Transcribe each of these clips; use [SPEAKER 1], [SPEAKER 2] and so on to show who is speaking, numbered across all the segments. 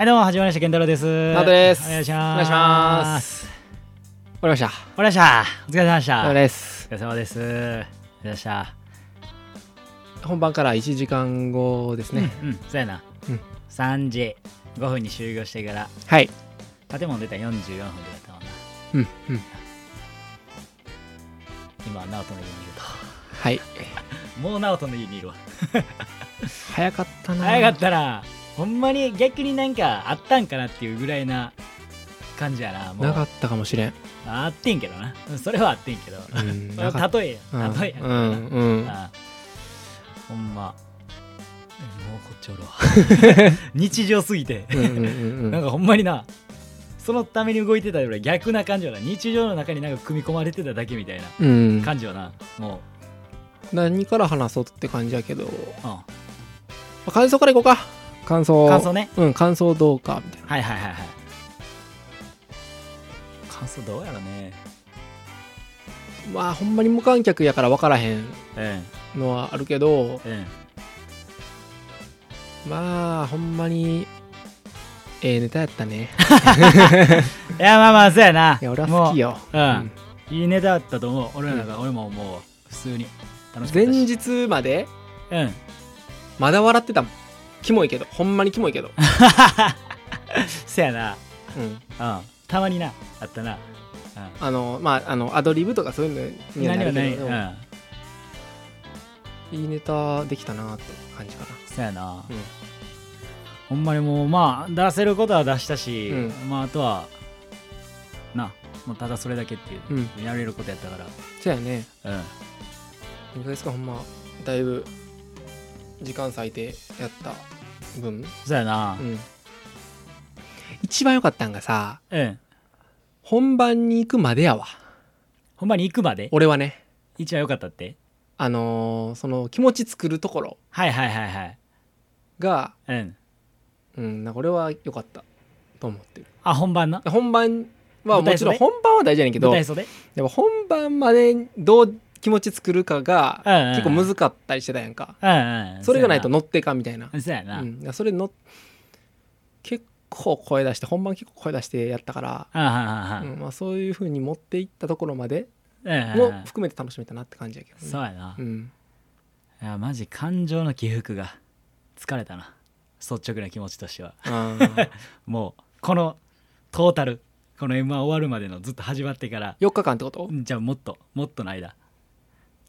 [SPEAKER 1] はいどうも始まりました健太郎です。
[SPEAKER 2] 直人です。
[SPEAKER 1] お願いします。
[SPEAKER 2] お願いします。終わりました。
[SPEAKER 1] 終わりました。お疲れ様でした
[SPEAKER 2] お疲れ
[SPEAKER 1] 様です。お疲れ様でした。
[SPEAKER 2] 本番から1時間後ですね、
[SPEAKER 1] うんうんそうやな、
[SPEAKER 2] うん。
[SPEAKER 1] 3時5分に終業してから。
[SPEAKER 2] はい。
[SPEAKER 1] 建物出たら44分でやったもんな。
[SPEAKER 2] うんうん。
[SPEAKER 1] 今直人の家にいる
[SPEAKER 2] はい。
[SPEAKER 1] と もう直人の家にいるわ。
[SPEAKER 2] 早かったな。
[SPEAKER 1] 早かったなほんまに逆になんかあったんかなっていうぐらいな感じやなもう。
[SPEAKER 2] なかったかもしれん、
[SPEAKER 1] あってんけどな。うんそれはあってんけど、
[SPEAKER 2] うん、
[SPEAKER 1] 例え例えや
[SPEAKER 2] うんうんうん。
[SPEAKER 1] あほんま。えもうこっちおるわ。日常すぎて。
[SPEAKER 2] うんうんうん
[SPEAKER 1] なんかほんまになそのために動いてたより逆な感じよな。日常の中になんか組み込まれてただけみたいな
[SPEAKER 2] うん。
[SPEAKER 1] 感じよなも
[SPEAKER 2] 何から話そうって感じやけど。
[SPEAKER 1] う、うん、
[SPEAKER 2] 感想からいこうか感想。
[SPEAKER 1] 感想ね。
[SPEAKER 2] うん感想どうかみたいな。
[SPEAKER 1] はいはいはいはい。感想どうやろね。
[SPEAKER 2] まあほんまに無観客やから分からへん
[SPEAKER 1] うん
[SPEAKER 2] のはあるけど
[SPEAKER 1] うん
[SPEAKER 2] まあほんまにええネタやったね。
[SPEAKER 1] いやまあまあそうやな。い
[SPEAKER 2] や俺は好きよ。
[SPEAKER 1] もううん、いいネタだったと思う。俺らが、俺ももう普通に。楽しかっ
[SPEAKER 2] 前
[SPEAKER 1] たし。
[SPEAKER 2] 日まで
[SPEAKER 1] うん。
[SPEAKER 2] まだ笑ってたもんキモいけどほんまにキモいけど、
[SPEAKER 1] そやな。
[SPEAKER 2] うん、
[SPEAKER 1] うん。たまになあったな。
[SPEAKER 2] あのまああのアドリブとかそういうの
[SPEAKER 1] うん
[SPEAKER 2] にはな
[SPEAKER 1] 何もない。
[SPEAKER 2] けどでもいいネタできたなって感じか
[SPEAKER 1] そやな、
[SPEAKER 2] な、うん。
[SPEAKER 1] ほんまにもうまあ出せることは出したし、
[SPEAKER 2] う
[SPEAKER 1] まああとはなもうただそれだけっていう、
[SPEAKER 2] うん。
[SPEAKER 1] やれることやったか
[SPEAKER 2] そうやね。
[SPEAKER 1] らうん。
[SPEAKER 2] 2ヶ月間ほんま。だいぶ時間割いてやった分、
[SPEAKER 1] そうやな。
[SPEAKER 2] うん、一番良かったんがさ
[SPEAKER 1] うん、
[SPEAKER 2] 本番に行くまでやわ。
[SPEAKER 1] ほんまに行くまで？
[SPEAKER 2] 俺はね。
[SPEAKER 1] 一番良かったって？
[SPEAKER 2] あのーその気持ち作るところ。
[SPEAKER 1] はいはいはいはい。
[SPEAKER 2] が
[SPEAKER 1] うん。
[SPEAKER 2] うんなんか俺は良かった。と思ってる。
[SPEAKER 1] あ本番の
[SPEAKER 2] 本番はもちろん
[SPEAKER 1] 舞台袖？
[SPEAKER 2] 本番は大事やねんけど
[SPEAKER 1] 舞台袖？
[SPEAKER 2] でも本番までどう気持ち作るかが結構難かったりしてたやんか、それがないと乗ってかみたいな、
[SPEAKER 1] そうやな、
[SPEAKER 2] う
[SPEAKER 1] うん
[SPEAKER 2] ん、それの結構声出して本番結構声出してやったから、まあ、そういう風に持っていったところまでも含めて楽しめたなって感じやけど、ね。
[SPEAKER 1] そうやな、い
[SPEAKER 2] うん、
[SPEAKER 1] やマジ感情の起伏が疲れたな。率直な気持ちとしては。もうこのトータルこの m 1終わるまでのずっと始まってから。
[SPEAKER 2] 4日間ってこと？
[SPEAKER 1] じゃあもっともっとの間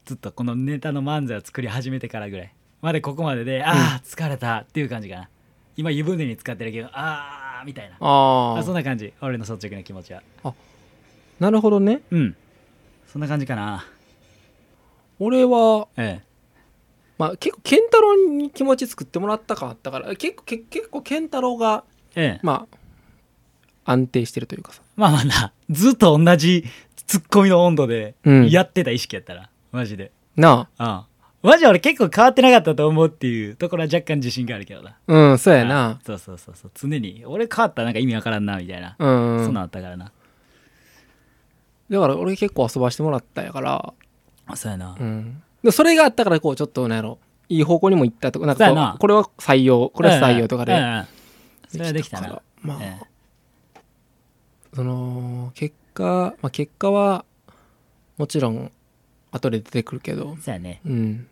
[SPEAKER 1] ずっとこのネタの漫才を作り始めてからぐらい。までここまでで、ああ疲れたっていう感じかな。今湯船に使ってるけどああみたいな。
[SPEAKER 2] ああ
[SPEAKER 1] あそんな感じ。俺の率直な気持ちは。
[SPEAKER 2] なるほどね。
[SPEAKER 1] うん。そんな感じかな。
[SPEAKER 2] 俺は、
[SPEAKER 1] ええ。
[SPEAKER 2] まあ、結構健太郎に気持ち作ってもらった感あったから結構け結構健太郎が
[SPEAKER 1] ええ。
[SPEAKER 2] まあ安定してるというかさ。
[SPEAKER 1] まあまあな。ずっと同じツッコミの温度で
[SPEAKER 2] うん。
[SPEAKER 1] やってた意識やったら、マジで。
[SPEAKER 2] なあ。
[SPEAKER 1] うんマジ俺結構変わってなかったと思うっていうところは若干自信があるけどな。
[SPEAKER 2] うんそうやな。
[SPEAKER 1] そうそうそうそう。常に俺変わったらなんか意味わからんなみたいな、
[SPEAKER 2] うん。
[SPEAKER 1] そんなんあったからな。
[SPEAKER 2] だから俺結構遊ばしてもらったやから。
[SPEAKER 1] あそうやな、
[SPEAKER 2] うん。でそれがあったからこうちょっとなんやろ。いい方向にも行ったとかなんかこれは採用これは採用とかで。
[SPEAKER 1] うんうんうん。それはできたな。
[SPEAKER 2] まあ、
[SPEAKER 1] え。
[SPEAKER 2] その結果、まあ、結果はもちろん後で出てくるけど。
[SPEAKER 1] えそうやね。
[SPEAKER 2] うん。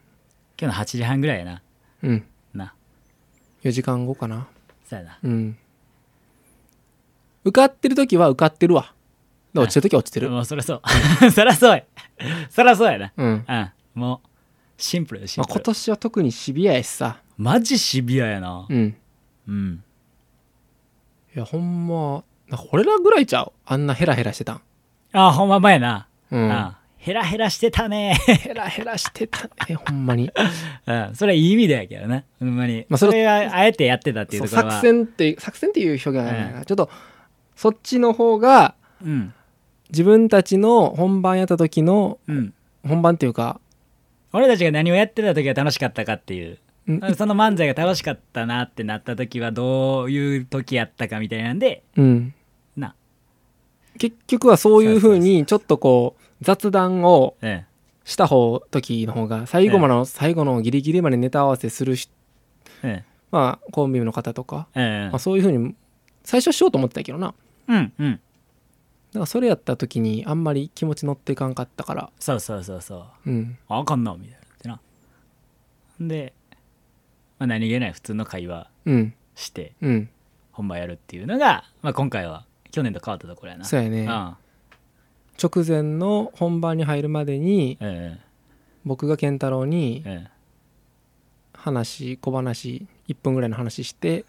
[SPEAKER 1] 今日の8時半ぐらいやな。
[SPEAKER 2] うん。
[SPEAKER 1] な。
[SPEAKER 2] 4時間後かな。
[SPEAKER 1] そうやな。
[SPEAKER 2] うん。受かってる時は受かってるわ。で落ちてる時は落ちてる、
[SPEAKER 1] もうそりゃそう。そりゃそうや。そりゃそうやな。
[SPEAKER 2] うん、
[SPEAKER 1] うん。もうシンプルよシン
[SPEAKER 2] まあ、
[SPEAKER 1] プル、
[SPEAKER 2] 今年は特にシビアやしさ。
[SPEAKER 1] マジシビアやな。
[SPEAKER 2] うん。
[SPEAKER 1] うん。
[SPEAKER 2] いやほんまなんか俺らぐらいちゃう？あんなヘラヘラしてたん。
[SPEAKER 1] あほんま前やな、
[SPEAKER 2] うん。
[SPEAKER 1] あヘラヘラしてたね。
[SPEAKER 2] ヘラヘラしてたねほんまに。
[SPEAKER 1] うんそれはいい意味でやけどなほんまに、
[SPEAKER 2] まあそれ
[SPEAKER 1] はあえてやってたっていうところは。
[SPEAKER 2] 作戦っていう作戦っていう表現はないな、
[SPEAKER 1] う
[SPEAKER 2] ちょっとそっちの方が
[SPEAKER 1] うん。
[SPEAKER 2] 自分たちの本番やった時の
[SPEAKER 1] うん。
[SPEAKER 2] 本番っていうか、
[SPEAKER 1] 俺たちが何をやってた時が楽しかったかっていう。
[SPEAKER 2] うん。
[SPEAKER 1] その漫才が楽しかったなってなった時はどういう時やったかみたいなんで。
[SPEAKER 2] うん、
[SPEAKER 1] な。
[SPEAKER 2] 結局はそういう風にちょっとこう雑談を
[SPEAKER 1] え
[SPEAKER 2] した方時の方が最後までの、最後のギリギリまでネタ合わせするし
[SPEAKER 1] ええ。
[SPEAKER 2] まあコンビの方とか、まあ、そういう風に最初しようと思ってたけどな。だか
[SPEAKER 1] うん。うん
[SPEAKER 2] らそれやった時にあんまり気持ち乗っていかんかったから。
[SPEAKER 1] そうそうそうそう。
[SPEAKER 2] うん。
[SPEAKER 1] ああかんなみたいなってな。で、まあ、何気ない普通の会話
[SPEAKER 2] うん。
[SPEAKER 1] して
[SPEAKER 2] うん。
[SPEAKER 1] 本番やるっていうのが、まあ、今回は去年と変わったところやな。
[SPEAKER 2] そうやね。
[SPEAKER 1] うん
[SPEAKER 2] 直前の本番に入るまでに
[SPEAKER 1] うん
[SPEAKER 2] 僕が健太郎に
[SPEAKER 1] うん
[SPEAKER 2] 話小話1分ぐらいの話して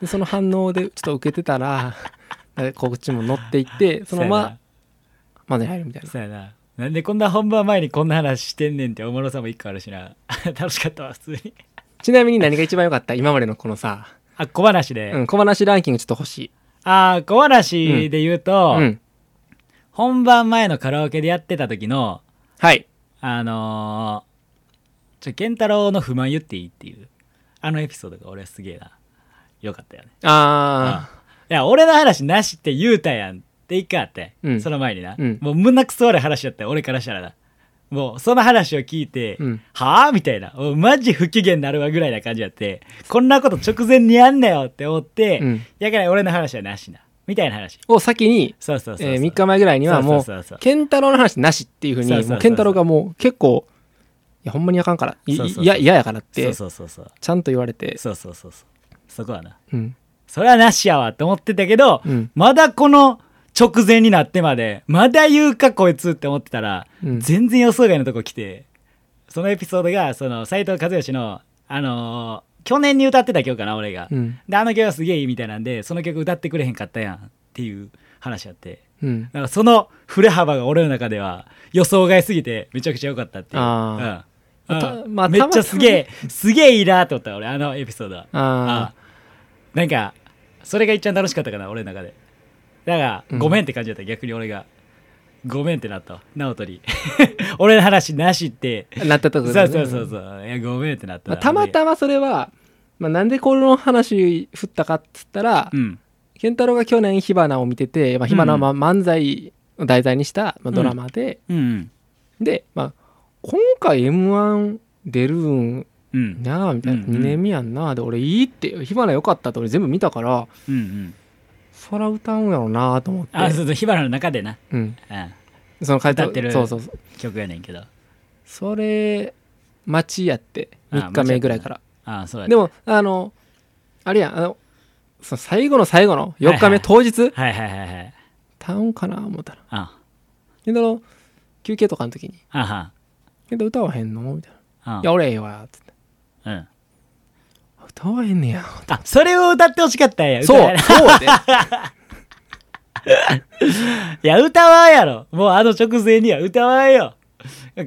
[SPEAKER 2] でその反応でちょっと受けてたら こっちも乗っていってそのまままで入るみたいな。
[SPEAKER 1] そうやな。なんでこんな本番前にこんな話してんねんっておもろさも一個あるしな。楽しかったわ普通に。
[SPEAKER 2] ちなみに何が一番良かった今までのこのさ、
[SPEAKER 1] あ小話で、
[SPEAKER 2] うん、小話ランキングちょっと欲しい。
[SPEAKER 1] ああ小話で言うと、
[SPEAKER 2] うん
[SPEAKER 1] 本番前のカラオケでやってた時の
[SPEAKER 2] はい。
[SPEAKER 1] あのー、ちょ健太郎の不満言っていいっていうあのエピソードが俺はすげえな。よかったよね。
[SPEAKER 2] あ
[SPEAKER 1] いや俺の話なしって言うたやんって一回あって、
[SPEAKER 2] うん。
[SPEAKER 1] その前にな、
[SPEAKER 2] うん。
[SPEAKER 1] もう胸くそ悪い話やったよ俺からしたらな。もうその話を聞いて、
[SPEAKER 2] うん。
[SPEAKER 1] はあみたいな。マジ不機嫌になるわぐらいな感じやってこんなこと直前にやんなよって思って、
[SPEAKER 2] うん。
[SPEAKER 1] やから俺の話はなしなみたいな話。
[SPEAKER 2] ーを先に、
[SPEAKER 1] そうそうそうそう、
[SPEAKER 2] えー3日前ぐらいにはもう健太郎の話なしっていうふうに健太郎がもう結構いやほんまにあかんから。い
[SPEAKER 1] そうそうそう。
[SPEAKER 2] いや嫌やからってちゃんと言われて。
[SPEAKER 1] そうそうそうそう。そこはな。
[SPEAKER 2] うん。
[SPEAKER 1] それはなしやわって思ってたけど、
[SPEAKER 2] うん。
[SPEAKER 1] まだこの直前になってまでまだ言うかこいつって思ってたら、
[SPEAKER 2] うん。
[SPEAKER 1] 全然予想外のとこ来てそのエピソードがその斎藤和義のあのー去年に歌ってた曲かな俺が、
[SPEAKER 2] うん。
[SPEAKER 1] であの曲がすげえいいみたいなんでその曲歌ってくれへんかったやんっていう話やって。
[SPEAKER 2] うん。
[SPEAKER 1] なんかその振れ幅が俺の中では予想外すぎてめちゃくちゃ良かったっていう。
[SPEAKER 2] あ
[SPEAKER 1] うん。めっちゃすげえすげえいいなと思った俺あのエピソードは。
[SPEAKER 2] あ
[SPEAKER 1] なんかそれが一番楽しかったかな俺の中で。だから、
[SPEAKER 2] うん。
[SPEAKER 1] ごめんって感じだった逆に俺がごめんってなったわ。直人に。俺の話なしって。
[SPEAKER 2] あなったとこ
[SPEAKER 1] そうそうそうそう。いやごめんってなった
[SPEAKER 2] まあたまたまそれは、まあ、なんでこの話振ったかっつったら、
[SPEAKER 1] うん。
[SPEAKER 2] 健太郎が去年火花を見てて、まあ、火花はまあ漫才を題材にしたまあドラマで、
[SPEAKER 1] うんうん。
[SPEAKER 2] で、まあ、今回 m 1出るん
[SPEAKER 1] うん。
[SPEAKER 2] なあみたいな、
[SPEAKER 1] うんうん。
[SPEAKER 2] 2年目やんなで俺いいって火花良かったって俺全部見たから。
[SPEAKER 1] うんうん
[SPEAKER 2] そら歌うんやろうなと思って。
[SPEAKER 1] あそうそう火花の中でな、
[SPEAKER 2] うん、
[SPEAKER 1] うん、
[SPEAKER 2] その回答
[SPEAKER 1] 歌ってる
[SPEAKER 2] そうそう。そう
[SPEAKER 1] 曲やねんけど。
[SPEAKER 2] それ待ちやって。
[SPEAKER 1] あ
[SPEAKER 2] 3日目ぐらいから。
[SPEAKER 1] あそうや
[SPEAKER 2] でもあのあれやんあのその最後の最後の4日目、
[SPEAKER 1] はいはい。
[SPEAKER 2] 当日？
[SPEAKER 1] はいはいはいはい。
[SPEAKER 2] タウンかな思ったら。
[SPEAKER 1] あ
[SPEAKER 2] けど休憩とかの時に。
[SPEAKER 1] あは「
[SPEAKER 2] けど歌わへんの?」みたいな。
[SPEAKER 1] あ「
[SPEAKER 2] いや俺ええわ」っつって。
[SPEAKER 1] うん「
[SPEAKER 2] 歌わへんねや」
[SPEAKER 1] あそれを歌ってほしかったんや。
[SPEAKER 2] そう
[SPEAKER 1] 歌
[SPEAKER 2] そうやで。
[SPEAKER 1] いや歌わんやろ。もうあの直前には歌わんよ。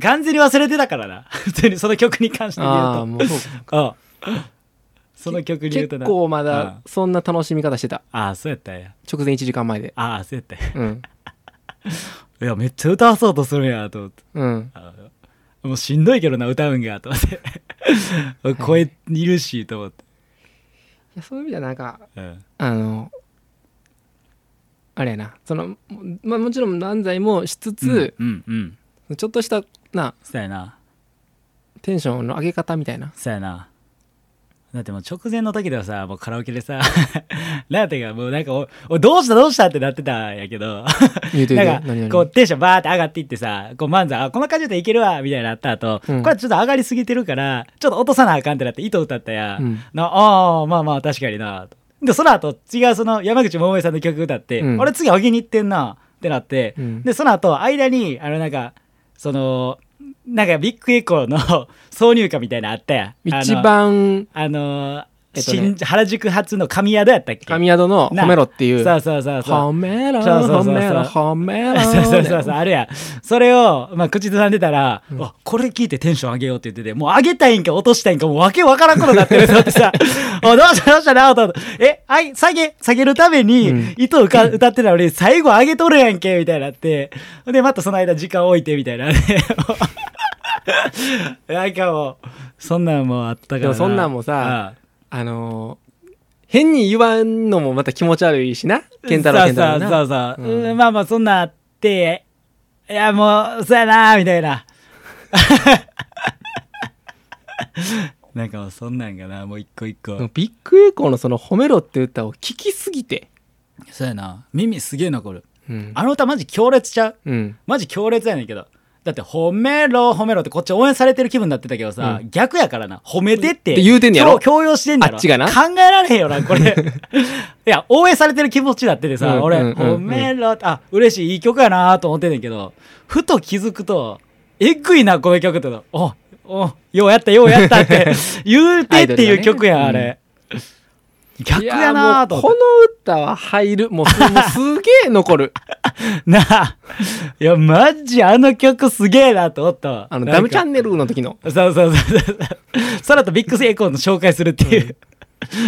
[SPEAKER 1] 完全に忘れてたからな。普通にその曲に関して言う
[SPEAKER 2] ああ
[SPEAKER 1] と
[SPEAKER 2] もうそうか。
[SPEAKER 1] あその曲に言うと
[SPEAKER 2] 結
[SPEAKER 1] な
[SPEAKER 2] 構まだそんな楽しみ方してた。
[SPEAKER 1] ああそうやったんや。
[SPEAKER 2] 直前1時間前で。
[SPEAKER 1] ああそうやったんや。
[SPEAKER 2] うん。
[SPEAKER 1] いやめっちゃ歌わそうとするんやと思って。
[SPEAKER 2] うん。
[SPEAKER 1] あもうしんどいけどな歌うんがと思って 声いるしと思って、
[SPEAKER 2] いやそういう意味ではなんか
[SPEAKER 1] うん。
[SPEAKER 2] あのあれやな。その、まあ、もちろん漫才もしつつ、
[SPEAKER 1] うんうんうん。
[SPEAKER 2] ちょっとしたな
[SPEAKER 1] そうやな。
[SPEAKER 2] テンションの上げ方みたいな。
[SPEAKER 1] そうやなだってもう直前の時ではさもうカラオケでさなんていうかもうなんかおおどうしたどうしたってなってたんやけど。なんかこうテンションバーって上がっていってさこう漫才あこの感じでいけるわみたいになった後、
[SPEAKER 2] うん。
[SPEAKER 1] これちょっと上がりすぎてるからちょっと落とさなあかんってなって糸歌ったや、
[SPEAKER 2] うん。
[SPEAKER 1] なああまあまあ確かにな。とでその後違うその山口百恵さんの曲歌って、
[SPEAKER 2] うん。
[SPEAKER 1] 俺次上げに行ってんなってなって、
[SPEAKER 2] うん。
[SPEAKER 1] でその後間にあのなんかそのなんかビッグエコーの 挿入歌みたいなのあったやん。
[SPEAKER 2] 一番
[SPEAKER 1] あのー
[SPEAKER 2] えっとね
[SPEAKER 1] 新原宿発の神宿やったっけ？
[SPEAKER 2] 神宿の褒めろっていう。
[SPEAKER 1] そうそうそうそう。
[SPEAKER 2] 褒めろ褒めろ褒めろ。
[SPEAKER 1] そうそうそうそう。あるや。んそれを、まあ、口ずさんでたら、あこれ聞いてテンション上げようって言っててもう上げたいんか落としたいんかもうわけわからんことになってると思ってさ。おどうしたどうしたなとえあい下げ下げるため
[SPEAKER 2] うん。
[SPEAKER 1] に糸をか歌ってたのに最後上げとるやんけみたいになって。でまたその間時間置いてみたいな。ね なんかもうそんなんもあったから
[SPEAKER 2] そんなんも
[SPEAKER 1] あ
[SPEAKER 2] さあのー変に言わんのもまた気持ち悪いしな。健太郎健太郎な。
[SPEAKER 1] そうそうそうそう、
[SPEAKER 2] うん。
[SPEAKER 1] うんまあまあそんなんあっていやもうそうやなみたいな。なんかもうそんなんがなもう一個一個、
[SPEAKER 2] ビッグエコーのその褒めろって歌を聞きすぎて。
[SPEAKER 1] そうやな。耳すげえ残る。
[SPEAKER 2] うん。
[SPEAKER 1] あの歌マジ強烈ちゃう。
[SPEAKER 2] うん。
[SPEAKER 1] マジ強烈やねんけどだって褒めろ褒めろってこっち応援されてる気分になってたけどさ、
[SPEAKER 2] う
[SPEAKER 1] 逆やからな。褒めてって
[SPEAKER 2] 言うてんねやろ。
[SPEAKER 1] 強強要してんだろ
[SPEAKER 2] あっちがな。
[SPEAKER 1] 考えられへんよなこれ。いや応援されてる気持ちになっててさ、俺、
[SPEAKER 2] うんうんうんうん。
[SPEAKER 1] 褒めろ。ってあ嬉しいいい曲やなと思ってんねんけどふと気づくとえぐいなこの曲っての。おおようやったようやったって 言うてっていう曲やん、
[SPEAKER 2] アイドルがね
[SPEAKER 1] あれ、逆やなと
[SPEAKER 2] この歌は入る。もうすすげえ残る。
[SPEAKER 1] なあ。いやマジあの曲すげえなと思ったわ。
[SPEAKER 2] あのダムチャンネルの時の。
[SPEAKER 1] そうそうそうそう。その後ビッグセイコーの紹介するっていう。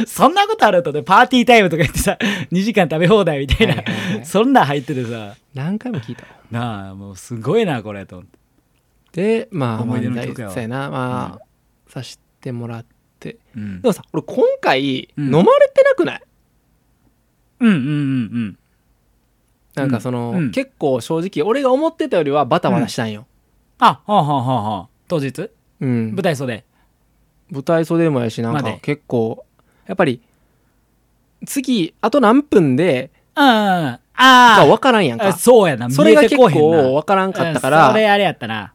[SPEAKER 1] そんなことあるとね、パーティータイムとか言ってさ、2時間食べ放題みたいな、
[SPEAKER 2] はいはいはい。
[SPEAKER 1] そんなん入っててさ、
[SPEAKER 2] 何回も聞いた。わ
[SPEAKER 1] なあ、もうすごいな、これ、と思って。
[SPEAKER 2] でまあ
[SPEAKER 1] 思い出の曲やわ。
[SPEAKER 2] そうやなまあ、さしてもらって
[SPEAKER 1] うん。
[SPEAKER 2] でもさ俺今回
[SPEAKER 1] うん。
[SPEAKER 2] 飲まれてなくない、
[SPEAKER 1] うんうんうんうん。
[SPEAKER 2] なんかその、
[SPEAKER 1] うん。
[SPEAKER 2] 結構正直俺が思ってたよりはバタバタしたんよ、
[SPEAKER 1] あ、はあはあはあはあ。当日？
[SPEAKER 2] うん。
[SPEAKER 1] 舞台袖？
[SPEAKER 2] 舞台袖もやしなんか結構やっぱり次あと何分で
[SPEAKER 1] うんうんうん。
[SPEAKER 2] が
[SPEAKER 1] あ
[SPEAKER 2] 分からんやん
[SPEAKER 1] あ、
[SPEAKER 2] か。
[SPEAKER 1] そうやな。
[SPEAKER 2] それが結構分からんかったか
[SPEAKER 1] うん
[SPEAKER 2] ら
[SPEAKER 1] それあれやったな。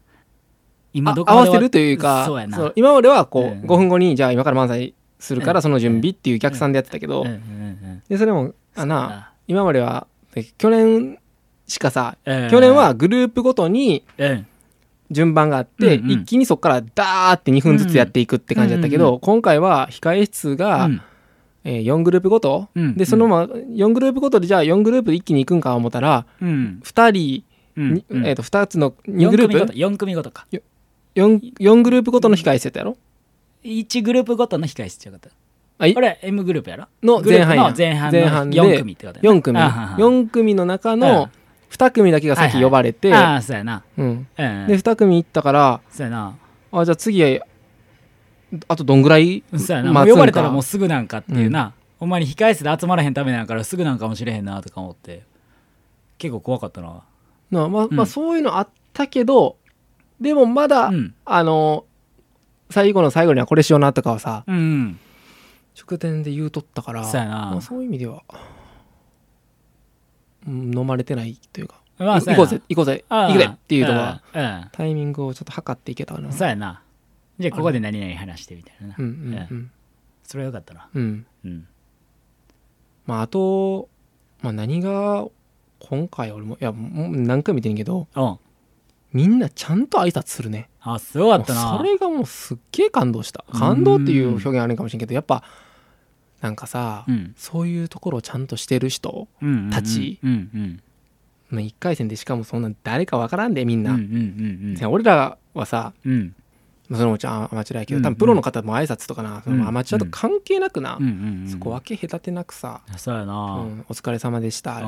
[SPEAKER 1] 今
[SPEAKER 2] あ
[SPEAKER 1] どこ
[SPEAKER 2] 合わせるというか
[SPEAKER 1] そうやな。
[SPEAKER 2] の今まではこう、
[SPEAKER 1] うん。
[SPEAKER 2] 5分後にじゃあ今から漫才するか
[SPEAKER 1] うん。
[SPEAKER 2] らその準備っていう逆算でやってたけど、
[SPEAKER 1] うん。うん。うん。
[SPEAKER 2] でそれもあな今までは去年しかさ
[SPEAKER 1] うん。
[SPEAKER 2] 去年はグループごとに
[SPEAKER 1] うん。
[SPEAKER 2] 順番があって、
[SPEAKER 1] うんうん。
[SPEAKER 2] 一気にそこからダーって2分ずつやっていくって感じだったけど、
[SPEAKER 1] うんうん
[SPEAKER 2] 今回は控え室が、
[SPEAKER 1] うん。
[SPEAKER 2] えー4グループごと、
[SPEAKER 1] うん。
[SPEAKER 2] でそのまま4グループごとでじゃあ4グループで一気に行くんか思ったら
[SPEAKER 1] うん。
[SPEAKER 2] 2人に、
[SPEAKER 1] うん。
[SPEAKER 2] えー、と2つの2グループ
[SPEAKER 1] ？4組ごとか
[SPEAKER 2] 4, 4グループごとの控え室やったやろ
[SPEAKER 1] ？1グループごとの控室よかった
[SPEAKER 2] あい。
[SPEAKER 1] これ M グループやろ？
[SPEAKER 2] の前半
[SPEAKER 1] の前半の
[SPEAKER 2] 前半で。
[SPEAKER 1] 4組ってことやな。
[SPEAKER 2] 4組。
[SPEAKER 1] あはは。
[SPEAKER 2] 4組の中
[SPEAKER 1] うん。
[SPEAKER 2] の2組だけが先呼ばれて、
[SPEAKER 1] ああそうやな。
[SPEAKER 2] うん、
[SPEAKER 1] うん
[SPEAKER 2] で2組行ったから
[SPEAKER 1] そうやな。
[SPEAKER 2] あじゃあ次あとどんぐらい
[SPEAKER 1] そうやな。呼ばれたらもうすぐなんかっていうな、ほんまに控室で集まらへんためなんからすぐなんかもしれへんなとか思って。結構怖かったな。
[SPEAKER 2] なまあ、
[SPEAKER 1] うん。
[SPEAKER 2] まあそういうのあったけどでもまだ、
[SPEAKER 1] うん。
[SPEAKER 2] あの最後の最後にはこれしようなとかはさ
[SPEAKER 1] うん
[SPEAKER 2] 直前で言うとったから
[SPEAKER 1] そう
[SPEAKER 2] まあ、そういう意味では、うん飲まれてないというか、
[SPEAKER 1] まあ
[SPEAKER 2] い行こうぜ行こうぜ行くぜっていうとこはタイミングをちょっと測っていけたかな。
[SPEAKER 1] そうやな。じゃあここで何々話してみたいなな、
[SPEAKER 2] うんうんうん。
[SPEAKER 1] それはよかったな。
[SPEAKER 2] うん。
[SPEAKER 1] うん。
[SPEAKER 2] まああと、まあ、何が今回俺もいや何回も見てんけど
[SPEAKER 1] うん
[SPEAKER 2] みんなちゃんと挨拶するね。
[SPEAKER 1] あすごかったな。
[SPEAKER 2] それがもうすっげえ感動した。感動っていう表現あるんかもしれんけどやっぱなんかさ、
[SPEAKER 1] うん。
[SPEAKER 2] そういうところをちゃんとしてる人
[SPEAKER 1] うんうんうん。
[SPEAKER 2] 立ち。
[SPEAKER 1] うんうん。
[SPEAKER 2] まあ1回戦でしかもそんな誰かわからんでみんな、
[SPEAKER 1] うんうんうん
[SPEAKER 2] で俺らはさ
[SPEAKER 1] うん。
[SPEAKER 2] そのうちアマチュアやけど
[SPEAKER 1] うん。
[SPEAKER 2] 多分プロの方も挨拶とかな、その
[SPEAKER 1] うん
[SPEAKER 2] アマチュアと関係なくな、
[SPEAKER 1] うんうんうん。
[SPEAKER 2] そこ分け隔てなくさ、
[SPEAKER 1] そうや
[SPEAKER 2] う
[SPEAKER 1] な、
[SPEAKER 2] んお疲れ様でした、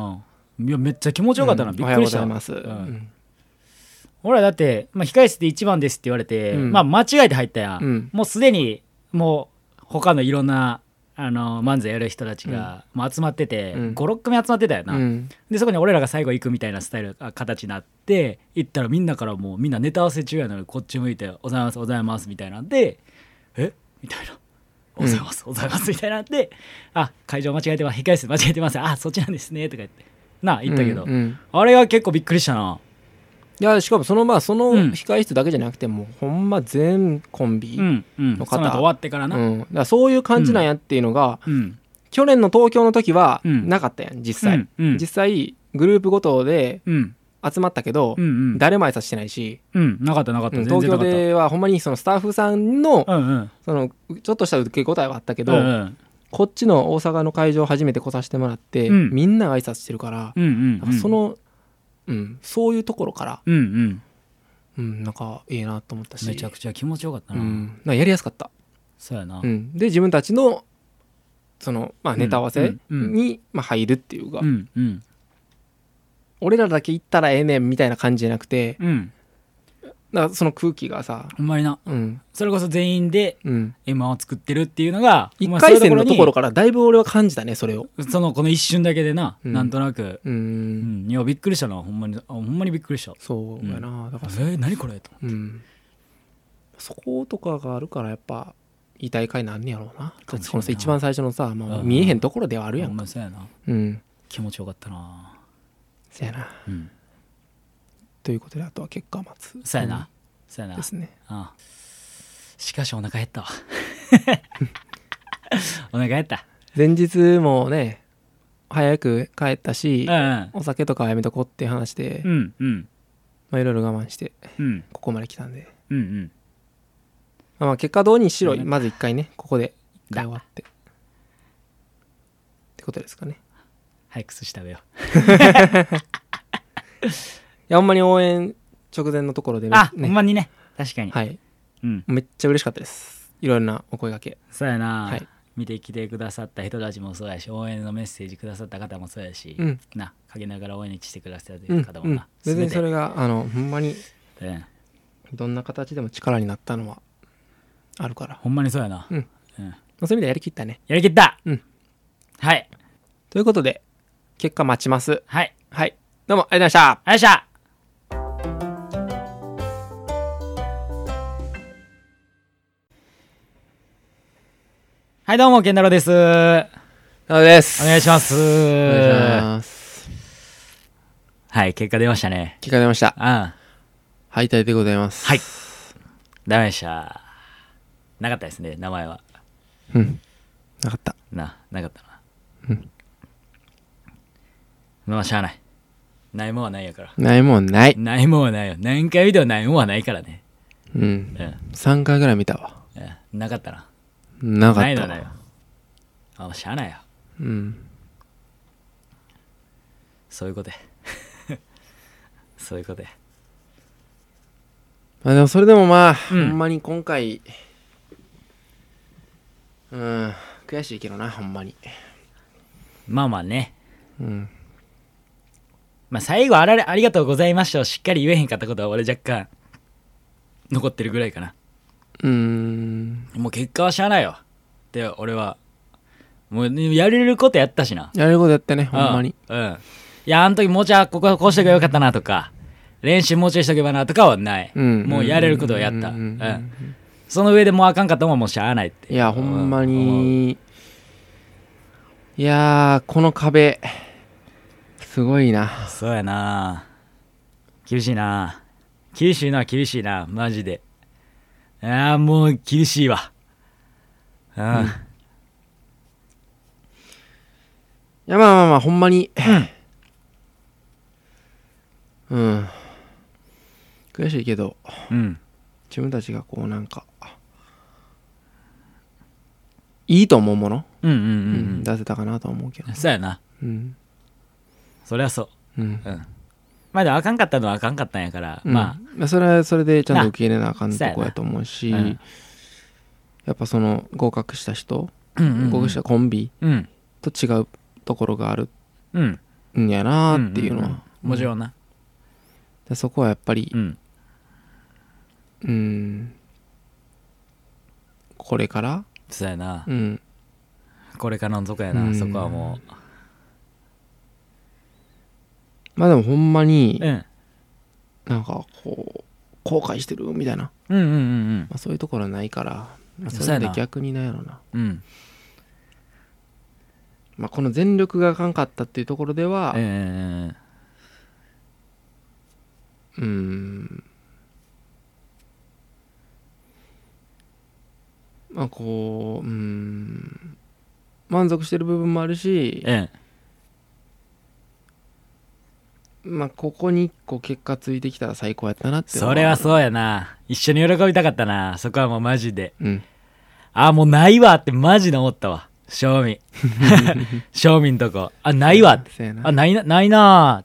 [SPEAKER 1] うん、いやめっちゃ気持ちよかったな、
[SPEAKER 2] うん。おはよう
[SPEAKER 1] びっくりした。
[SPEAKER 2] ございます、
[SPEAKER 1] う
[SPEAKER 2] うんん
[SPEAKER 1] 俺らだって、まあ、控室で1番ですって言われて、
[SPEAKER 2] うん。
[SPEAKER 1] まあ間違えて入ったやん、
[SPEAKER 2] うん。
[SPEAKER 1] もうすでにもう他のいろんなあの漫才やる人たちが、もう集まってて、
[SPEAKER 2] うん。
[SPEAKER 1] 56組集まってたよな、
[SPEAKER 2] うん。
[SPEAKER 1] でそこに俺らが最後行くみたいなスタイルあ形になって行ったらみんなからもうみんなネタ合わせ中やのにこっち向いて「おざいますございます」みたいなんで「え？みたいな「おざいます、ございます」みたいなんで「あ会場間違えてます控室間違えてますあそっちなんですね」とか言ってなあ言ったけど、
[SPEAKER 2] うんうん。
[SPEAKER 1] あれは結構びっくりしたない
[SPEAKER 2] やしかもそのまあその
[SPEAKER 1] うん。
[SPEAKER 2] 控室だけじゃなくてもうほんま全コンビ、
[SPEAKER 1] うんうん。
[SPEAKER 2] の方。
[SPEAKER 1] その後終わってからな。
[SPEAKER 2] うん。だそういう感じなんやっていうのが、
[SPEAKER 1] うん。
[SPEAKER 2] 去年の東京の時は
[SPEAKER 1] うん。
[SPEAKER 2] なかったやん実際、
[SPEAKER 1] うんうん。
[SPEAKER 2] 実際グループごとで
[SPEAKER 1] うん。
[SPEAKER 2] 集まったけど、
[SPEAKER 1] うんうん。
[SPEAKER 2] 誰も挨拶してないし、
[SPEAKER 1] うん。なかったなかった。
[SPEAKER 2] 東京ではほんまにそのスタッフさんの
[SPEAKER 1] うんうん。
[SPEAKER 2] そのちょっとした受け答えはあったけど、
[SPEAKER 1] うんうん。
[SPEAKER 2] こっちの大阪の会場初めて来させてもらって、
[SPEAKER 1] うん。
[SPEAKER 2] みんな挨拶してるから、
[SPEAKER 1] うんうん
[SPEAKER 2] なん。かその、うん、そういうところから、
[SPEAKER 1] うんうん。
[SPEAKER 2] うん、なんかいいなと思ったし。
[SPEAKER 1] めちゃくちゃ気持ちよかったな、
[SPEAKER 2] うん、なやりやすかった、
[SPEAKER 1] そうやな、
[SPEAKER 2] うん、で自分たちのその、まあ、ネタ合わせに、まあ、入るっていうか、
[SPEAKER 1] うんうん。
[SPEAKER 2] 俺らだけ行ったらええねんみたいな感じじゃなくて
[SPEAKER 1] うん
[SPEAKER 2] だからその空気がさ、
[SPEAKER 1] ほんまにな。
[SPEAKER 2] うん。
[SPEAKER 1] それこそ全員で
[SPEAKER 2] うん、
[SPEAKER 1] M1 を作ってるっていうのが
[SPEAKER 2] 1回戦のところ
[SPEAKER 1] か
[SPEAKER 2] からだいぶ俺は感じたねそれを。
[SPEAKER 1] そのこの一瞬だけでな、
[SPEAKER 2] うん。
[SPEAKER 1] なんとなく、
[SPEAKER 2] う
[SPEAKER 1] うん。ん、いやびっくりしたなほんまに。あほんまにびっくりした。
[SPEAKER 2] そうやな、だ
[SPEAKER 1] え
[SPEAKER 2] から
[SPEAKER 1] ー、何これと
[SPEAKER 2] うん。そことかがあるからやっぱいい大会なんねやろうな。
[SPEAKER 1] かもしれんな。
[SPEAKER 2] このさ一番最初のさ、まあ、
[SPEAKER 1] うん。
[SPEAKER 2] 見えへんところではあるやんか。
[SPEAKER 1] ほんまそうやな。
[SPEAKER 2] うん。
[SPEAKER 1] 気持ちよかったな。
[SPEAKER 2] せやな。
[SPEAKER 1] うん
[SPEAKER 2] ということであとは結果を待つ。
[SPEAKER 1] そうやな。そうやな。
[SPEAKER 2] ですね。
[SPEAKER 1] ああしかしお腹減ったわ。お腹減った。
[SPEAKER 2] 前日もね早く帰ったし
[SPEAKER 1] うん
[SPEAKER 2] お酒とかはやめとこうっていう話で
[SPEAKER 1] うんうん。
[SPEAKER 2] まあいろいろ我慢して
[SPEAKER 1] うん。
[SPEAKER 2] ここまで来たんで。
[SPEAKER 1] うんうん。
[SPEAKER 2] まあまあ結果どうにしろ
[SPEAKER 1] うん。
[SPEAKER 2] まず一回ねここで一回
[SPEAKER 1] だ
[SPEAKER 2] 終わって。ってことですかね。
[SPEAKER 1] 早く寿司食べよ
[SPEAKER 2] い やほんまに応援直前のところで
[SPEAKER 1] うあ、
[SPEAKER 2] ね
[SPEAKER 1] ほんまにね。確かに、
[SPEAKER 2] はい。
[SPEAKER 1] うん。
[SPEAKER 2] めっちゃ嬉しかったです。いろんなお声掛け。
[SPEAKER 1] そうやな、
[SPEAKER 2] はい。
[SPEAKER 1] 見てきてくださった人たちもそうやし応援のメッセージくださった方もそうやし、
[SPEAKER 2] うん。
[SPEAKER 1] な陰ながら応援してくださって
[SPEAKER 2] うんうん。
[SPEAKER 1] る方もな、
[SPEAKER 2] 別にそ
[SPEAKER 1] れ、
[SPEAKER 2] れがあのほんまに
[SPEAKER 1] うん。
[SPEAKER 2] どんな形でも力になったのはあるから、
[SPEAKER 1] ほんまにそうやな、
[SPEAKER 2] うん。
[SPEAKER 1] うん。
[SPEAKER 2] まあ、そういう意味でやりきったね。
[SPEAKER 1] やりきった、
[SPEAKER 2] うん。
[SPEAKER 1] はい。
[SPEAKER 2] ということで結果待ちます。
[SPEAKER 1] はい。
[SPEAKER 2] はい。どうもありがとうございました。
[SPEAKER 1] よっしゃはいどうも健太郎です。お
[SPEAKER 2] なのです。
[SPEAKER 1] 願いします。
[SPEAKER 2] お願いします。
[SPEAKER 1] はい結果出ましたね。
[SPEAKER 2] 結果出ました。
[SPEAKER 1] あ
[SPEAKER 2] 敗退でございます。
[SPEAKER 1] はい。ダメでした。なかったですね名前は。
[SPEAKER 2] うん。なかった。
[SPEAKER 1] ななかったな。
[SPEAKER 2] うん。
[SPEAKER 1] まあしゃあない。ないもんはないやから。
[SPEAKER 2] ないもんない。
[SPEAKER 1] ないもんはないよ。何回見てもないもんはないからね。
[SPEAKER 2] うん。
[SPEAKER 1] うん、
[SPEAKER 2] 3回ぐらい見たわ。
[SPEAKER 1] うん、なかったな
[SPEAKER 2] なかった。
[SPEAKER 1] ないのないよ。あしゃあないよ
[SPEAKER 2] うん。
[SPEAKER 1] そういうことや。そういうことや。
[SPEAKER 2] まあでもそれでもまあ、
[SPEAKER 1] うん。
[SPEAKER 2] ほんまに今回うん悔しいけどなほんまに。
[SPEAKER 1] まあまあね。
[SPEAKER 2] うん。
[SPEAKER 1] まあ最後あられありがとうございましたをしっかり言えへんかったことは俺若干残ってるぐらいかな
[SPEAKER 2] うーん。
[SPEAKER 1] もう結果はしゃあないよ。で俺はもうやれることやったしな。
[SPEAKER 2] やれることやったねほんまに。
[SPEAKER 1] うん。うんいや、あの時もうちょいこここうしとけばよかったなとか、練習もうちょいしとけばなとかはない。
[SPEAKER 2] うん。
[SPEAKER 1] もうやれることをやった。
[SPEAKER 2] う
[SPEAKER 1] うん。ん。その上でもうあかんかったもんもうしゃあないって。
[SPEAKER 2] いやほんま
[SPEAKER 1] うん。
[SPEAKER 2] にいやーこの壁すごいな。
[SPEAKER 1] そうやな。厳しいな。厳しいな厳しいな。マジでいやもう厳しいわ。うん、
[SPEAKER 2] いやまあまあまあほんまに。うん。悔しいけど。
[SPEAKER 1] うん。
[SPEAKER 2] 自分たちがこうなんかいいと思うもの、
[SPEAKER 1] うんうんう
[SPEAKER 2] うん。
[SPEAKER 1] ん
[SPEAKER 2] 出せたかなとは思うけど。
[SPEAKER 1] うんそうやな。
[SPEAKER 2] うん。
[SPEAKER 1] そりゃそう。
[SPEAKER 2] うん。
[SPEAKER 1] うんまあでもあかんかったのはあかんかったんやから、
[SPEAKER 2] うん。
[SPEAKER 1] ま
[SPEAKER 2] まあそれはそれでちゃんと受け入れなあかんとこやと思うし
[SPEAKER 1] うん。
[SPEAKER 2] やっぱその合格した人
[SPEAKER 1] あうんうんうん。
[SPEAKER 2] 合格したコンビ
[SPEAKER 1] うん。
[SPEAKER 2] と違うところがある
[SPEAKER 1] うん。
[SPEAKER 2] んやなっていうのは、
[SPEAKER 1] んんん。もちろんな。
[SPEAKER 2] でそこはやっぱり
[SPEAKER 1] うん。
[SPEAKER 2] うん。これから？
[SPEAKER 1] そうやな。
[SPEAKER 2] うん。
[SPEAKER 1] これからのとこやな、
[SPEAKER 2] うん。
[SPEAKER 1] そこはも
[SPEAKER 2] まあでもほんまに
[SPEAKER 1] ううん
[SPEAKER 2] なんかこう後悔してるみたいな、
[SPEAKER 1] うんうんうん
[SPEAKER 2] まあ、そういうところはないから、まあ、
[SPEAKER 1] そ
[SPEAKER 2] れで逆になんやろな、
[SPEAKER 1] うん。うん
[SPEAKER 2] まあ、この全力があかんかったっていうところでは
[SPEAKER 1] ええ
[SPEAKER 2] うん。まあこううん。満足してる部分もあるし、
[SPEAKER 1] ええ
[SPEAKER 2] まあここに1個結果ついてきたら最高やったなって
[SPEAKER 1] それはそうやな。一緒に喜びたかったな。そこはもうマジで。
[SPEAKER 2] うん。
[SPEAKER 1] あもうないわってマジで思ったわ。正味。正味んとこ。あないわ。ってあないなないな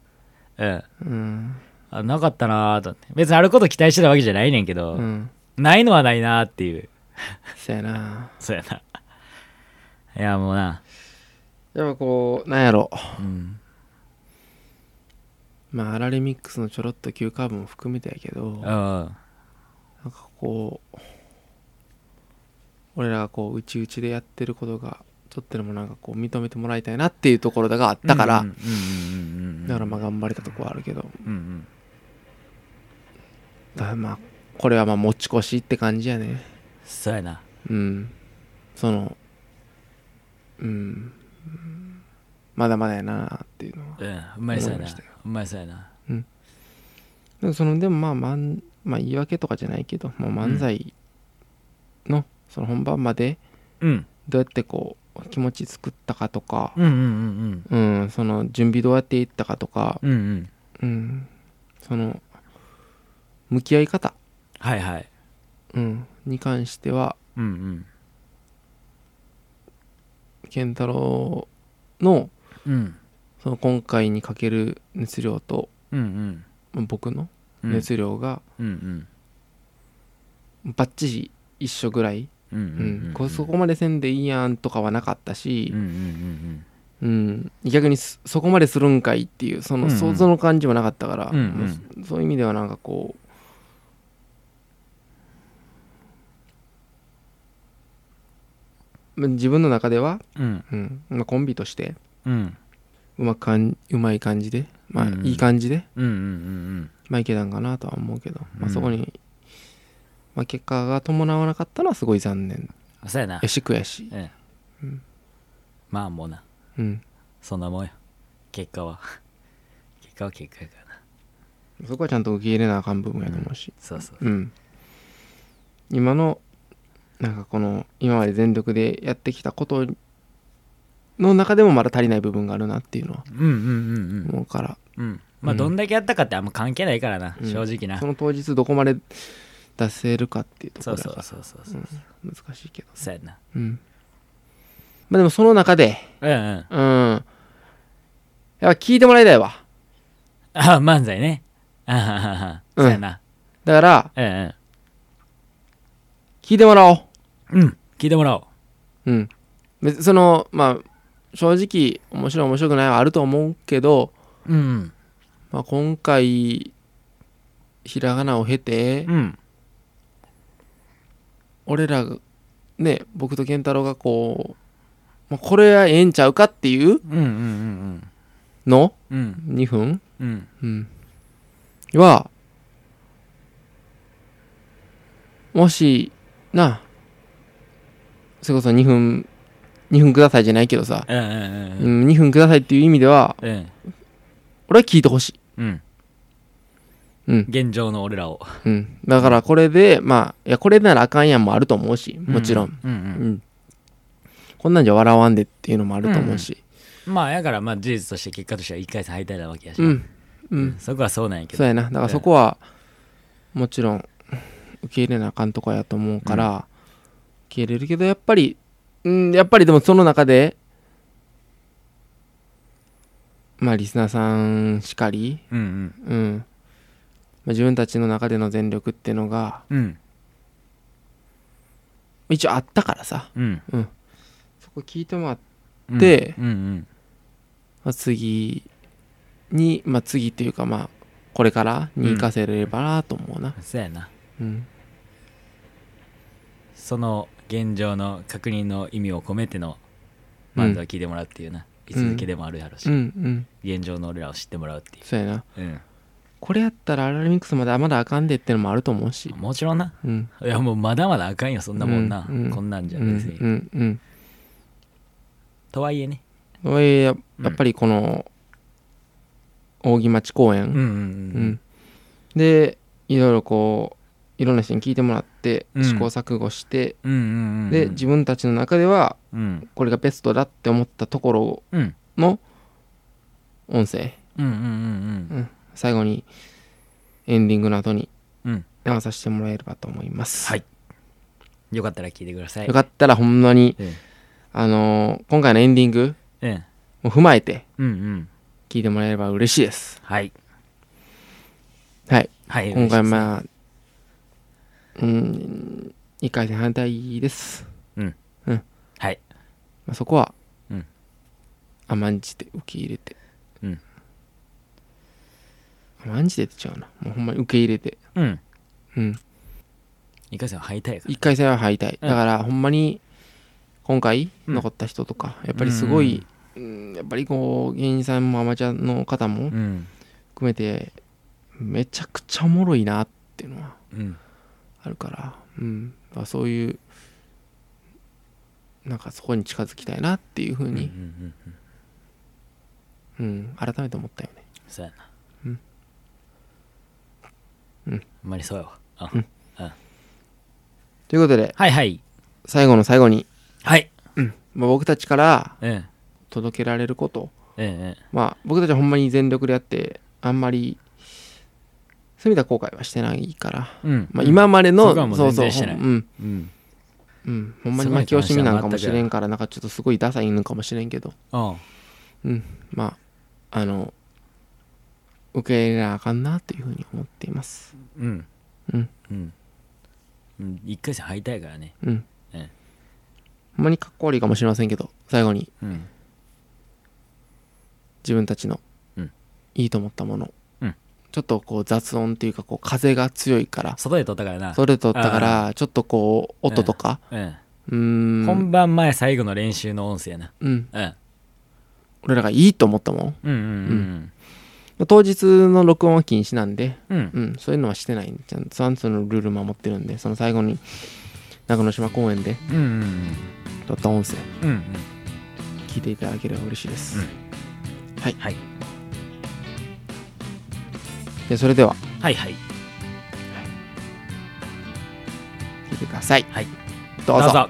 [SPEAKER 1] うん。
[SPEAKER 2] うん。
[SPEAKER 1] あなかったなーと思って。別にあること期待してたわけじゃないねんけど、
[SPEAKER 2] うん。
[SPEAKER 1] ないのはないなーっていう。
[SPEAKER 2] そうやな。
[SPEAKER 1] そうやな。いやもうな。
[SPEAKER 2] やっぱこうなんやろ。
[SPEAKER 1] うん
[SPEAKER 2] まあアラレミックスのちょろっと急カーブも含めてやけど
[SPEAKER 1] うん
[SPEAKER 2] なんかこう俺らがこう内々でやってることがちょっとでもなんかこう認めてもらいたいなっていうところがあったから、だからまあ頑張れたとこはあるけど。
[SPEAKER 1] うんうん。
[SPEAKER 2] だからまあこれはまあ持ち越しって感じやね。
[SPEAKER 1] そうやな。
[SPEAKER 2] うん。そのうん。まだまだやなっていうのは
[SPEAKER 1] うん。うまいそうやな
[SPEAKER 2] 思いましたよ
[SPEAKER 1] うまいそうやな
[SPEAKER 2] でもそのでもまあまんまあ言い訳とかじゃないけど、まあ、漫才のその本番まで
[SPEAKER 1] うん。
[SPEAKER 2] どうやってこう気持ち作ったかとか、
[SPEAKER 1] うんうんうん
[SPEAKER 2] うん、その準備どうやっていったかとか、
[SPEAKER 1] うんうんうん。
[SPEAKER 2] うん、その向き合い方、
[SPEAKER 1] はいはい。
[SPEAKER 2] うん、に関しては
[SPEAKER 1] うんうん。
[SPEAKER 2] 健太郎の
[SPEAKER 1] うん
[SPEAKER 2] その今回にかける熱量と
[SPEAKER 1] うん
[SPEAKER 2] まあ僕の
[SPEAKER 1] うん。
[SPEAKER 2] 熱量が
[SPEAKER 1] うんうん。
[SPEAKER 2] バッチリ一緒ぐらい、そこまでせんでいいやんとかはなかったし
[SPEAKER 1] うんう、ん
[SPEAKER 2] うん、逆にそそこまでするんかいっていうその
[SPEAKER 1] うんうん。
[SPEAKER 2] 想像の感じもなかったから、
[SPEAKER 1] うんうん。
[SPEAKER 2] そういう意味ではなんかこうま自分の中では、
[SPEAKER 1] うん。
[SPEAKER 2] うん。まあ、コンビとして
[SPEAKER 1] うん
[SPEAKER 2] うまくかんうまい感じで、まあ
[SPEAKER 1] うんうん。
[SPEAKER 2] いい感じで、
[SPEAKER 1] うんうんうん
[SPEAKER 2] まあ、いけたんかなとは思うけど、まあ、
[SPEAKER 1] うん
[SPEAKER 2] そこに、まあ、結果が伴わなかったのはすごい残念。
[SPEAKER 1] うんそうやな。
[SPEAKER 2] やし悔し。い、
[SPEAKER 1] うん
[SPEAKER 2] うん。
[SPEAKER 1] まあもうな。
[SPEAKER 2] うん、
[SPEAKER 1] そんなもんや。結果は。結果は結果やからな。
[SPEAKER 2] そこはちゃんと受け入れなあかん部分やと思うし、
[SPEAKER 1] そうそう。
[SPEAKER 2] うん、今のなんかこの今まで全力でやってきたことの中でもまだ足りない部分があるなっていうのは
[SPEAKER 1] うんうんうん
[SPEAKER 2] 思うから、
[SPEAKER 1] うん。うんまあ
[SPEAKER 2] うん。
[SPEAKER 1] どんだけやったかってあんま関係ないからな
[SPEAKER 2] うん。
[SPEAKER 1] 正直な。
[SPEAKER 2] その当日どこまで出せるかっていうとこ
[SPEAKER 1] そうそうそうそうそう。
[SPEAKER 2] うん。難しいけど
[SPEAKER 1] そうやな。
[SPEAKER 2] うん。まあでもその中で
[SPEAKER 1] うんうん。
[SPEAKER 2] うん。やっぱ聞いてもらいたいわ。
[SPEAKER 1] あ漫才ね。あははは。
[SPEAKER 2] うん。
[SPEAKER 1] そうやな。
[SPEAKER 2] だから
[SPEAKER 1] うんうん。
[SPEAKER 2] 聞いてもらおう。
[SPEAKER 1] うん。聞いてもらおう。
[SPEAKER 2] うん。そのまあ正直面白い面白くないはあると思うけど、
[SPEAKER 1] うん。
[SPEAKER 2] まあ、今回ひらがなを経て、
[SPEAKER 1] うん。
[SPEAKER 2] 俺らがね僕と健太郎がこう、まあ、これはええんちゃうかっていう
[SPEAKER 1] うんうんうん
[SPEAKER 2] の？
[SPEAKER 1] うん。
[SPEAKER 2] 2分、
[SPEAKER 1] うん。
[SPEAKER 2] うん、はもしなそれこそ2分2分くださいじゃないけどさ、
[SPEAKER 1] うんうんうん
[SPEAKER 2] うん、2分くださいっていう意味では
[SPEAKER 1] うん
[SPEAKER 2] 俺は聞いてほしい、
[SPEAKER 1] うん。
[SPEAKER 2] うん
[SPEAKER 1] 現状の俺らを。
[SPEAKER 2] うん、だからこれでまあいやこれならあかんやんもあると思うしもちろん、
[SPEAKER 1] うんう
[SPEAKER 2] うん。んこんなんじゃ笑わんでっていうのもあると思うし。
[SPEAKER 1] まあやからまあ事実として結果としては1回戦敗退なわけやし。
[SPEAKER 2] うん。うん、
[SPEAKER 1] そこはそうなんやけど。
[SPEAKER 2] そうやな。だからそこはもちろん受け入れなあかんとこやと思うから、受け入れるけどやっぱりうんやっぱりでもその中でまあリスナーさんしかり
[SPEAKER 1] うん
[SPEAKER 2] うん、まあ、自分たちの中での全力っていうのが
[SPEAKER 1] うん。うん
[SPEAKER 2] 一応あったからさ。
[SPEAKER 1] うん。
[SPEAKER 2] そこ聞いてもらっ
[SPEAKER 1] うん。
[SPEAKER 2] で
[SPEAKER 1] うんうん。
[SPEAKER 2] まあ、次に、まあ、次っていうかまあこれからに生かせれればなと思うな、
[SPEAKER 1] そうやな。
[SPEAKER 2] うん。
[SPEAKER 1] その現状の確認の意味を込めての漫才を聞いてもらうっていうな位置づけでもあるやろし、
[SPEAKER 2] うんうん。
[SPEAKER 1] 現状の俺らを知ってもらうってい
[SPEAKER 2] そうやな。
[SPEAKER 1] う、うん、
[SPEAKER 2] これやったらアラレミックスまでまだあかんでってのもあると思うし。
[SPEAKER 1] もちろんな。
[SPEAKER 2] うん。
[SPEAKER 1] いやもうまだまだあかんよそんなもんな、
[SPEAKER 2] うんうん
[SPEAKER 1] こんなんじゃ
[SPEAKER 2] うん
[SPEAKER 1] 別に、
[SPEAKER 2] うんうん
[SPEAKER 1] とはいえね。
[SPEAKER 2] それややっぱりこの扇町公園、
[SPEAKER 1] うんうん。
[SPEAKER 2] うん。でいろいろこういろんな人に聞いてもらって
[SPEAKER 1] うん。
[SPEAKER 2] 試行錯誤して、
[SPEAKER 1] うん
[SPEAKER 2] で自分たちの中では
[SPEAKER 1] うん。
[SPEAKER 2] これがベストだって思ったところ
[SPEAKER 1] うん。
[SPEAKER 2] の音声。最後にエンディングの後に
[SPEAKER 1] うん。
[SPEAKER 2] 流させてもらえればと思います、
[SPEAKER 1] はい。よかったら聞いてください。
[SPEAKER 2] よかったらほんまに
[SPEAKER 1] うん
[SPEAKER 2] あのー今回のエンディング
[SPEAKER 1] うん
[SPEAKER 2] も踏まえて聞いてもらえれば嬉しいです。
[SPEAKER 1] はい。
[SPEAKER 2] はい。
[SPEAKER 1] はい。
[SPEAKER 2] 今回まあうん。1回戦反対です、
[SPEAKER 1] はい。
[SPEAKER 2] まあ、そこは、
[SPEAKER 1] うん。
[SPEAKER 2] 甘んじて受け入れて。
[SPEAKER 1] うん。
[SPEAKER 2] 甘んじてって違うな。もうほんまに受け入れて。
[SPEAKER 1] うん。
[SPEAKER 2] うん。
[SPEAKER 1] 一回戦は敗退やから。
[SPEAKER 2] 1回戦は敗退。
[SPEAKER 1] うん。
[SPEAKER 2] だからほんまに今回
[SPEAKER 1] うん。
[SPEAKER 2] 残った人とか、やっぱりすごい、うんやっぱりこう芸人さんもアマチュアの方も
[SPEAKER 1] うん。
[SPEAKER 2] 含めてめちゃくちゃおもろいなっていうのは
[SPEAKER 1] うん
[SPEAKER 2] あるから,、うん、だからそういうなんかそこに近づきたいなっていうふう
[SPEAKER 1] うんうん
[SPEAKER 2] に
[SPEAKER 1] うん。改めて思ったよね。
[SPEAKER 2] そうやな。
[SPEAKER 1] うん。うん。
[SPEAKER 2] ほんまにそうやわ。あ。
[SPEAKER 1] うん。ということで。
[SPEAKER 2] はいはい。
[SPEAKER 1] 最後の最後に、
[SPEAKER 2] はい。
[SPEAKER 1] うん。まあ、僕たちから
[SPEAKER 2] うん。
[SPEAKER 1] 届けられること。
[SPEAKER 2] うんうん。
[SPEAKER 1] まあ僕たちはほんまに全力でやってあんまりそういう意味では後悔はしてないから、
[SPEAKER 2] うん。
[SPEAKER 1] まあ、今までの、
[SPEAKER 2] う全然してない。
[SPEAKER 1] うん。
[SPEAKER 2] うん。
[SPEAKER 1] うん。ほんまに
[SPEAKER 2] そこに
[SPEAKER 1] 負け惜しみなんかも
[SPEAKER 2] 関し
[SPEAKER 1] れんからなんかちょっとすごいダサいのかもしれんけど。
[SPEAKER 2] うん
[SPEAKER 1] うん。まああの受け入れなあかんなっていうふうに思っています。
[SPEAKER 2] うん。
[SPEAKER 1] うん。
[SPEAKER 2] うん。うん。一回戦敗退からね。
[SPEAKER 1] うん、
[SPEAKER 2] うん
[SPEAKER 1] ほんまにかっこ悪いかもしれませんけど最後に。
[SPEAKER 2] うん。
[SPEAKER 1] 自分たちの
[SPEAKER 2] うん。
[SPEAKER 1] いいと思ったもの、
[SPEAKER 2] うん
[SPEAKER 1] ちょっとこう雑音っていうかこう風が強いから。
[SPEAKER 2] 外で撮ったからな。
[SPEAKER 1] それ撮ったからちょっとこう音とか。
[SPEAKER 2] うん。
[SPEAKER 1] うーん。
[SPEAKER 2] 本番前最後の練習の音声やな。
[SPEAKER 1] うん。
[SPEAKER 2] うん。
[SPEAKER 1] 俺らがいいと思ったも
[SPEAKER 2] うんうん
[SPEAKER 1] ん当日の録音は禁止なんで、
[SPEAKER 2] うん。うん。
[SPEAKER 1] うん、そういうのはしてないちゃんとサンツのルール守ってるんで。その最後に中之島公園で撮った音声。
[SPEAKER 2] うんうん。
[SPEAKER 1] 聞いていただければ嬉しいです、
[SPEAKER 2] うん。
[SPEAKER 1] はい。
[SPEAKER 2] はい
[SPEAKER 1] でそれでは。
[SPEAKER 2] はいはい。
[SPEAKER 1] 聞いてください。
[SPEAKER 2] はい。
[SPEAKER 1] どうぞ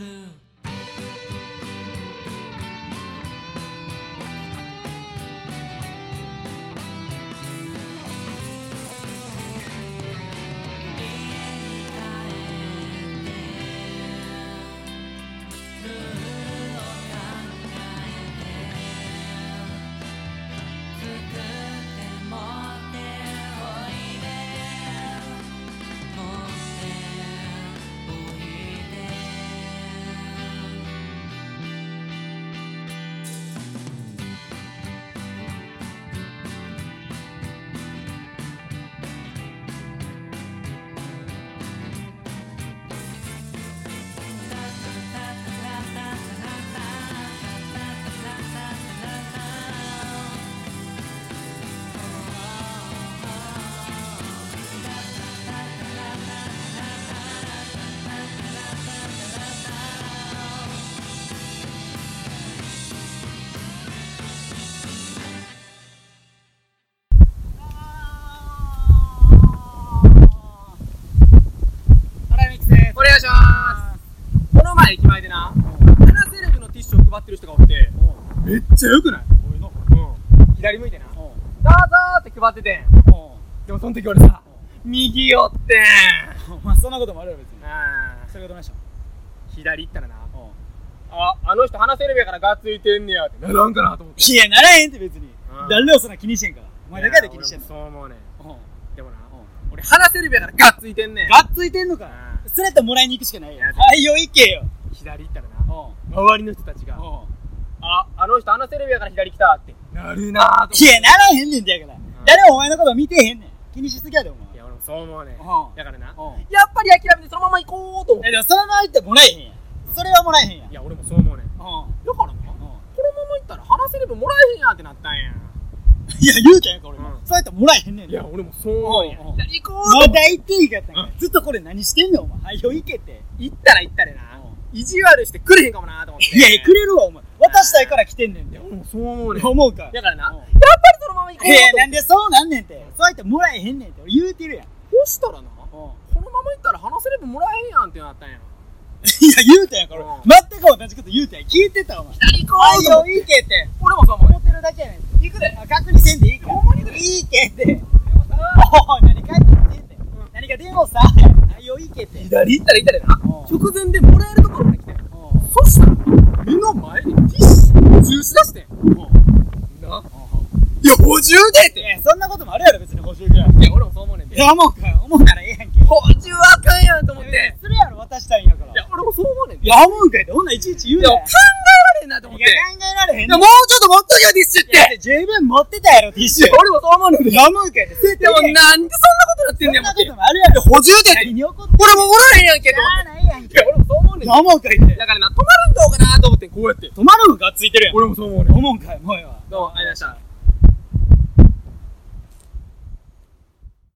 [SPEAKER 3] をってててん。
[SPEAKER 1] うん。
[SPEAKER 3] でもその時俺さ、右寄ってん。
[SPEAKER 1] まあそんなこともあるよ別に。
[SPEAKER 3] あ。
[SPEAKER 1] それがどないした
[SPEAKER 3] ー左行ったらな。
[SPEAKER 1] の
[SPEAKER 3] あ、あの人話せるべやからがっついてんねやって。ならんかなと思って。
[SPEAKER 1] いやならへんって別に。
[SPEAKER 3] うん。
[SPEAKER 1] 誰もそんな気にしてんから。お前だけで気にしてんの。
[SPEAKER 3] そう思うねでもな、
[SPEAKER 1] う
[SPEAKER 3] 俺話せるべやからがっついてんねん。
[SPEAKER 1] がっついてんのか。
[SPEAKER 3] う
[SPEAKER 1] それやったらもらいに行くしかない
[SPEAKER 3] や
[SPEAKER 1] はいよ行けよ。
[SPEAKER 3] 左行ったらな、
[SPEAKER 1] うん。
[SPEAKER 3] 周りの人たちが、
[SPEAKER 1] うん。
[SPEAKER 3] あ、あの人話せるべやから左来たって。なるなーと。
[SPEAKER 1] いやならへんねんてやから誰もお前のこと見てへんねん。気にしすぎやでお前。
[SPEAKER 3] いや、俺もそう思うねん。
[SPEAKER 1] うん。
[SPEAKER 3] だからな、
[SPEAKER 1] うん。
[SPEAKER 3] やっぱり諦めてそのまま行こうと思って。
[SPEAKER 1] えでもそのまま行ってもらえへんやん。それはもらえへんやん。
[SPEAKER 3] いや、俺もそう思うねん。だ
[SPEAKER 1] うん。
[SPEAKER 3] からな、このまま行ったら話せればもらえへんやんってなったんや。
[SPEAKER 1] いや言うたやんか俺も。
[SPEAKER 3] うん。
[SPEAKER 1] そうやったらもらえへんねん。
[SPEAKER 3] いや、俺もそう思うん。や。
[SPEAKER 1] うん。
[SPEAKER 3] 行こう。
[SPEAKER 1] まだ行っていいかったんかずっとこれ何してんねんお前。はいよ行けって。
[SPEAKER 3] 行ったら行ったでな、
[SPEAKER 1] う
[SPEAKER 3] 意地悪してくれへんかもなと思って。
[SPEAKER 1] いやいやくれるわお前渡したいから来てんねんて
[SPEAKER 3] いや、俺もそう思うねん。
[SPEAKER 1] 思うか
[SPEAKER 3] だからな、
[SPEAKER 1] うん。
[SPEAKER 3] やっぱりそのまま行こう
[SPEAKER 1] いや
[SPEAKER 3] と
[SPEAKER 1] なんでそうなんねんて。そうやってもらえへんねんって。俺言うてるやん。
[SPEAKER 3] そしたらな、このまま行ったら話せればもらえへんやんってなったんや。
[SPEAKER 1] いや言うたやんか俺
[SPEAKER 3] うん。
[SPEAKER 1] 全く同じこと言うたや。ん聞いてたお前
[SPEAKER 3] 左行こ
[SPEAKER 1] はいよ
[SPEAKER 3] うと思って。
[SPEAKER 1] 行けって。
[SPEAKER 3] 俺もそう思
[SPEAKER 1] ってるだけやねん。行くで。確認せんでいいから。ほんまにいいけっておい何帰ってきてんねん。何かでもさ。はいよ行けって。
[SPEAKER 3] 左行ったら行ったでな、
[SPEAKER 1] うん。
[SPEAKER 3] 直前でもらえるところそしたら、目の前にティッシュ、補充しだしてん。な。いや、補充でって。
[SPEAKER 1] いやそんなこともあるやろ別に補修ぐらい
[SPEAKER 3] いや、俺もそう思うねんで。
[SPEAKER 1] いや思うか思うならええやんけ
[SPEAKER 3] 補充あかんやんと思って。
[SPEAKER 1] 渡したいんやから
[SPEAKER 3] 俺もそう思うねんで。
[SPEAKER 1] いや思うかいってほんないちいち言う
[SPEAKER 3] いや、
[SPEAKER 1] な
[SPEAKER 3] 考えられんなと思って。
[SPEAKER 1] いや
[SPEAKER 3] い
[SPEAKER 1] 考えられへん
[SPEAKER 3] や、もうちょっと持っとけよ、ティッシュっ
[SPEAKER 1] いや
[SPEAKER 3] て。
[SPEAKER 1] 十分持ってたやろティッシュ
[SPEAKER 3] 俺もそう思うねん
[SPEAKER 1] や思うかいって
[SPEAKER 3] でも、なんでそんなことなってんねん、
[SPEAKER 1] そんなこ。ともあるやろ
[SPEAKER 3] 補充で
[SPEAKER 1] 何に怒って
[SPEAKER 3] 俺ももらえへんやんけ、と思
[SPEAKER 1] やないやん
[SPEAKER 3] って。いや、俺もそう思うねんで。
[SPEAKER 1] いや思うかいって
[SPEAKER 3] だからな、止まるんどうかなと思って、こうやって。
[SPEAKER 1] 止まるのがついてるやん
[SPEAKER 3] 俺もそう思うねん。
[SPEAKER 1] 思うんかいもうよ
[SPEAKER 3] どうも、ありがとうございました。